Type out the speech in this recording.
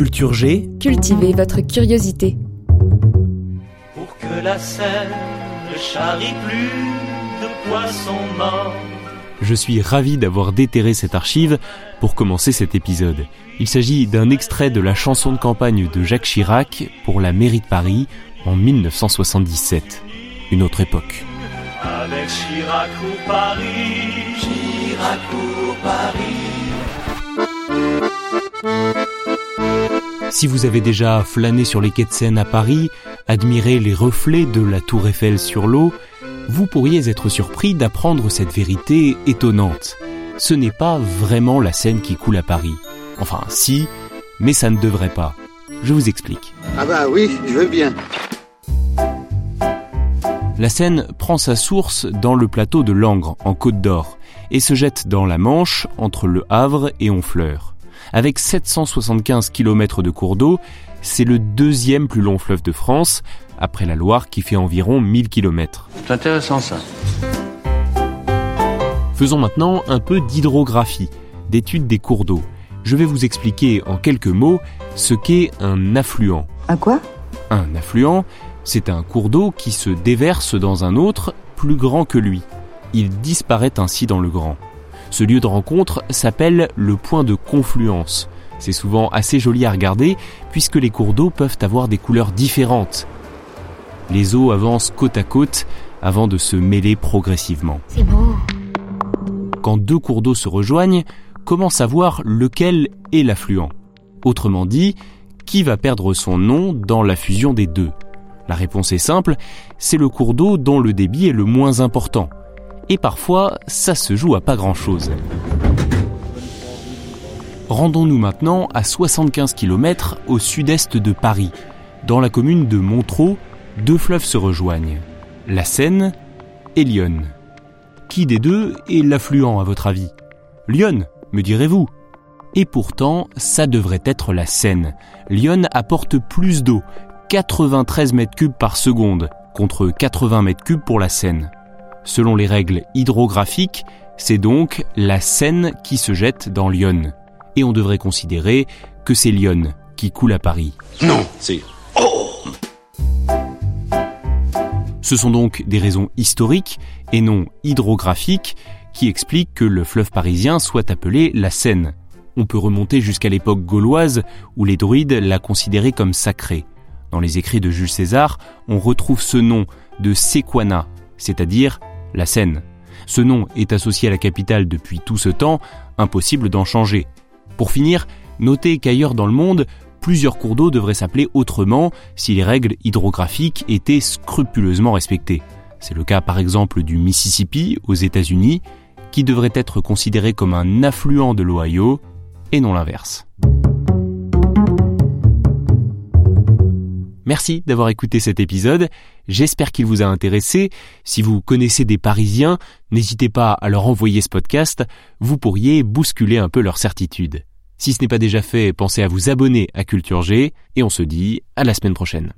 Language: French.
Culture G, Cultivez votre curiosité. Pour que la Seine ne charrie plus de poissons morts. je suis ravi d'avoir déterré cette archive pour commencer cet épisode. Il s'agit d'un extrait de la chanson de campagne de Jacques Chirac pour la mairie de Paris en 1977. Une autre époque. Avec Chirac pour Paris, Chirac pour Paris. Si vous avez déjà flâné sur les quais de Seine à Paris, admiré les reflets de la tour Eiffel sur l'eau, vous pourriez être surpris d'apprendre cette vérité étonnante. Ce n'est pas vraiment la Seine qui coule à Paris. Enfin, si, mais ça ne devrait pas. Je vous explique. Ah bah oui, je veux bien. La Seine prend sa source dans le plateau de Langres, en Côte d'Or, et se jette dans la Manche entre le Havre et Honfleur. Avec 775 km de cours d'eau, c'est le deuxième plus long fleuve de France, après la Loire qui fait environ 1000 km. C'est intéressant ça. Faisons maintenant un peu d'hydrographie, d'étude des cours d'eau. Je vais vous expliquer en quelques mots ce qu'est un affluent. Un quoi? Un affluent, c'est un cours d'eau qui se déverse dans un autre plus grand que lui. Il disparaît ainsi dans le grand. Ce lieu de rencontre s'appelle le point de confluence. C'est souvent assez joli à regarder puisque les cours d'eau peuvent avoir des couleurs différentes. Les eaux avancent côte à côte avant de se mêler progressivement. C'est beau. Quand deux cours d'eau se rejoignent, comment savoir lequel est l'affluent? Autrement dit, qui va perdre son nom dans la fusion des deux? La réponse est simple, c'est le cours d'eau dont le débit est le moins important. Et parfois, ça se joue à pas grand-chose. Rendons-nous maintenant à 75 km au sud-est de Paris. Dans la commune de Montreux, deux fleuves se rejoignent, la Seine et l'Yonne. Qui des deux est l'affluent à votre avis? Lyon, me direz-vous Et pourtant, ça devrait être la Seine. Lyon apporte plus d'eau, 93 mètres cubes par seconde, contre 80 mètres cubes pour la Seine. Selon les règles hydrographiques, c'est donc la Seine qui se jette dans Lyon. Et on devrait considérer que c'est Lyon qui coule à Paris. Non, c'est. Ce sont donc des raisons historiques et non hydrographiques qui expliquent que le fleuve parisien soit appelé la Seine. On peut remonter jusqu'à l'époque gauloise où les druides la considéraient comme sacrée. Dans les écrits de Jules César, on retrouve ce nom de Sequana, c'est-à-dire la Seine. Ce nom est associé à la capitale depuis tout ce temps, impossible d'en changer. Pour finir, notez qu'ailleurs dans le monde, plusieurs cours d'eau devraient s'appeler autrement si les règles hydrographiques étaient scrupuleusement respectées. C'est le cas par exemple du Mississippi aux États-Unis, qui devrait être considéré comme un affluent de l'Ohio et non l'inverse. Merci d'avoir écouté cet épisode, j'espère qu'il vous a intéressé. Si vous connaissez des Parisiens, n'hésitez pas à leur envoyer ce podcast, vous pourriez bousculer un peu leur certitude. Si ce n'est pas déjà fait, pensez à vous abonner à Culture G et on se dit à la semaine prochaine.